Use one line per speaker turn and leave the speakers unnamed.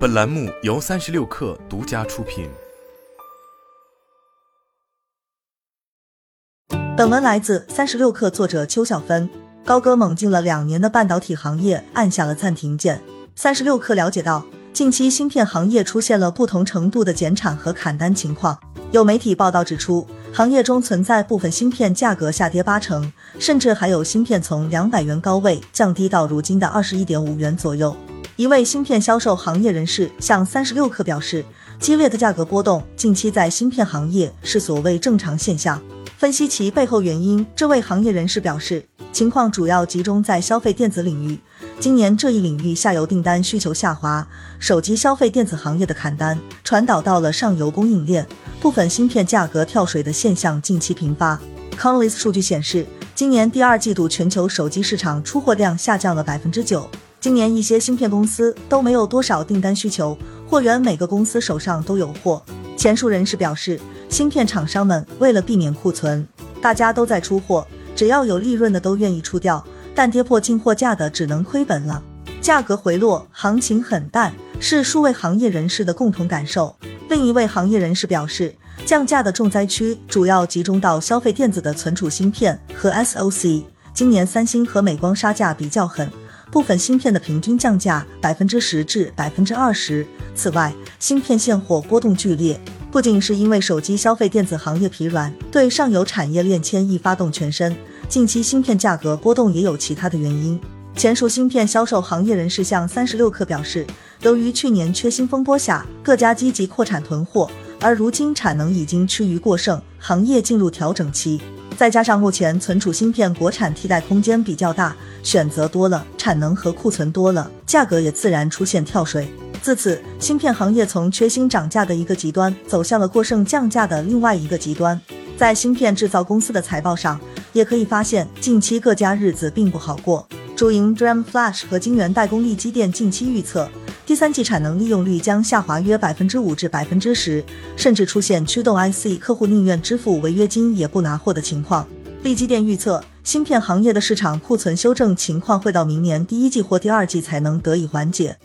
本栏目由三十六氪独家出品。
本文来自三十六氪，作者邱小芬。高歌猛进了两年的半导体行业按下了暂停键。三十六氪了解到，近期芯片行业出现了不同程度的减产和砍单情况。有媒体报道指出，行业中存在部分芯片价格下跌八成，甚至还有芯片从两百元高位降低到如今的二十一点五元左右。一位芯片销售行业人士向三十六氪表示，激烈的价格波动近期在芯片行业是所谓正常现象。分析其背后原因，这位行业人士表示，情况主要集中在消费电子领域。今年这一领域下游订单需求下滑，手机消费电子行业的砍单传导到了上游供应链。部分芯片价格跳水的现象近期频发。c o n l i s 数据显示，今年第二季度全球手机市场出货量下降了百分之九。今年一些芯片公司都没有多少订单需求，货源每个公司手上都有货。前述人士表示，芯片厂商们为了避免库存，大家都在出货，只要有利润的都愿意出掉，但跌破进货价的只能亏本了。价格回落，行情很淡，是数位行业人士的共同感受。另一位行业人士表示，降价的重灾区主要集中到消费电子的存储芯片和 SOC。今年三星和美光杀价比较狠，部分芯片的平均降价百分之十至百分之二十。此外，芯片现货波动剧烈，不仅是因为手机消费电子行业疲软，对上游产业链牵一发动全身。近期芯片价格波动也有其他的原因。前述芯片销售行业人士向三十六氪表示。由于去年缺芯风波下，各家积极扩产囤货，而如今产能已经趋于过剩，行业进入调整期。再加上目前存储芯片国产替代空间比较大，选择多了，产能和库存多了，价格也自然出现跳水。自此，芯片行业从缺芯涨价的一个极端，走向了过剩降价的另外一个极端。在芯片制造公司的财报上，也可以发现，近期各家日子并不好过。主营 DRAM Flash 和晶圆代工力积电近期预测。第三季产能利用率将下滑约百分之五至百分之十，甚至出现驱动 IC 客户宁愿支付违约金也不拿货的情况。立基电预测，芯片行业的市场库存修正情况会到明年第一季或第二季才能得以缓解。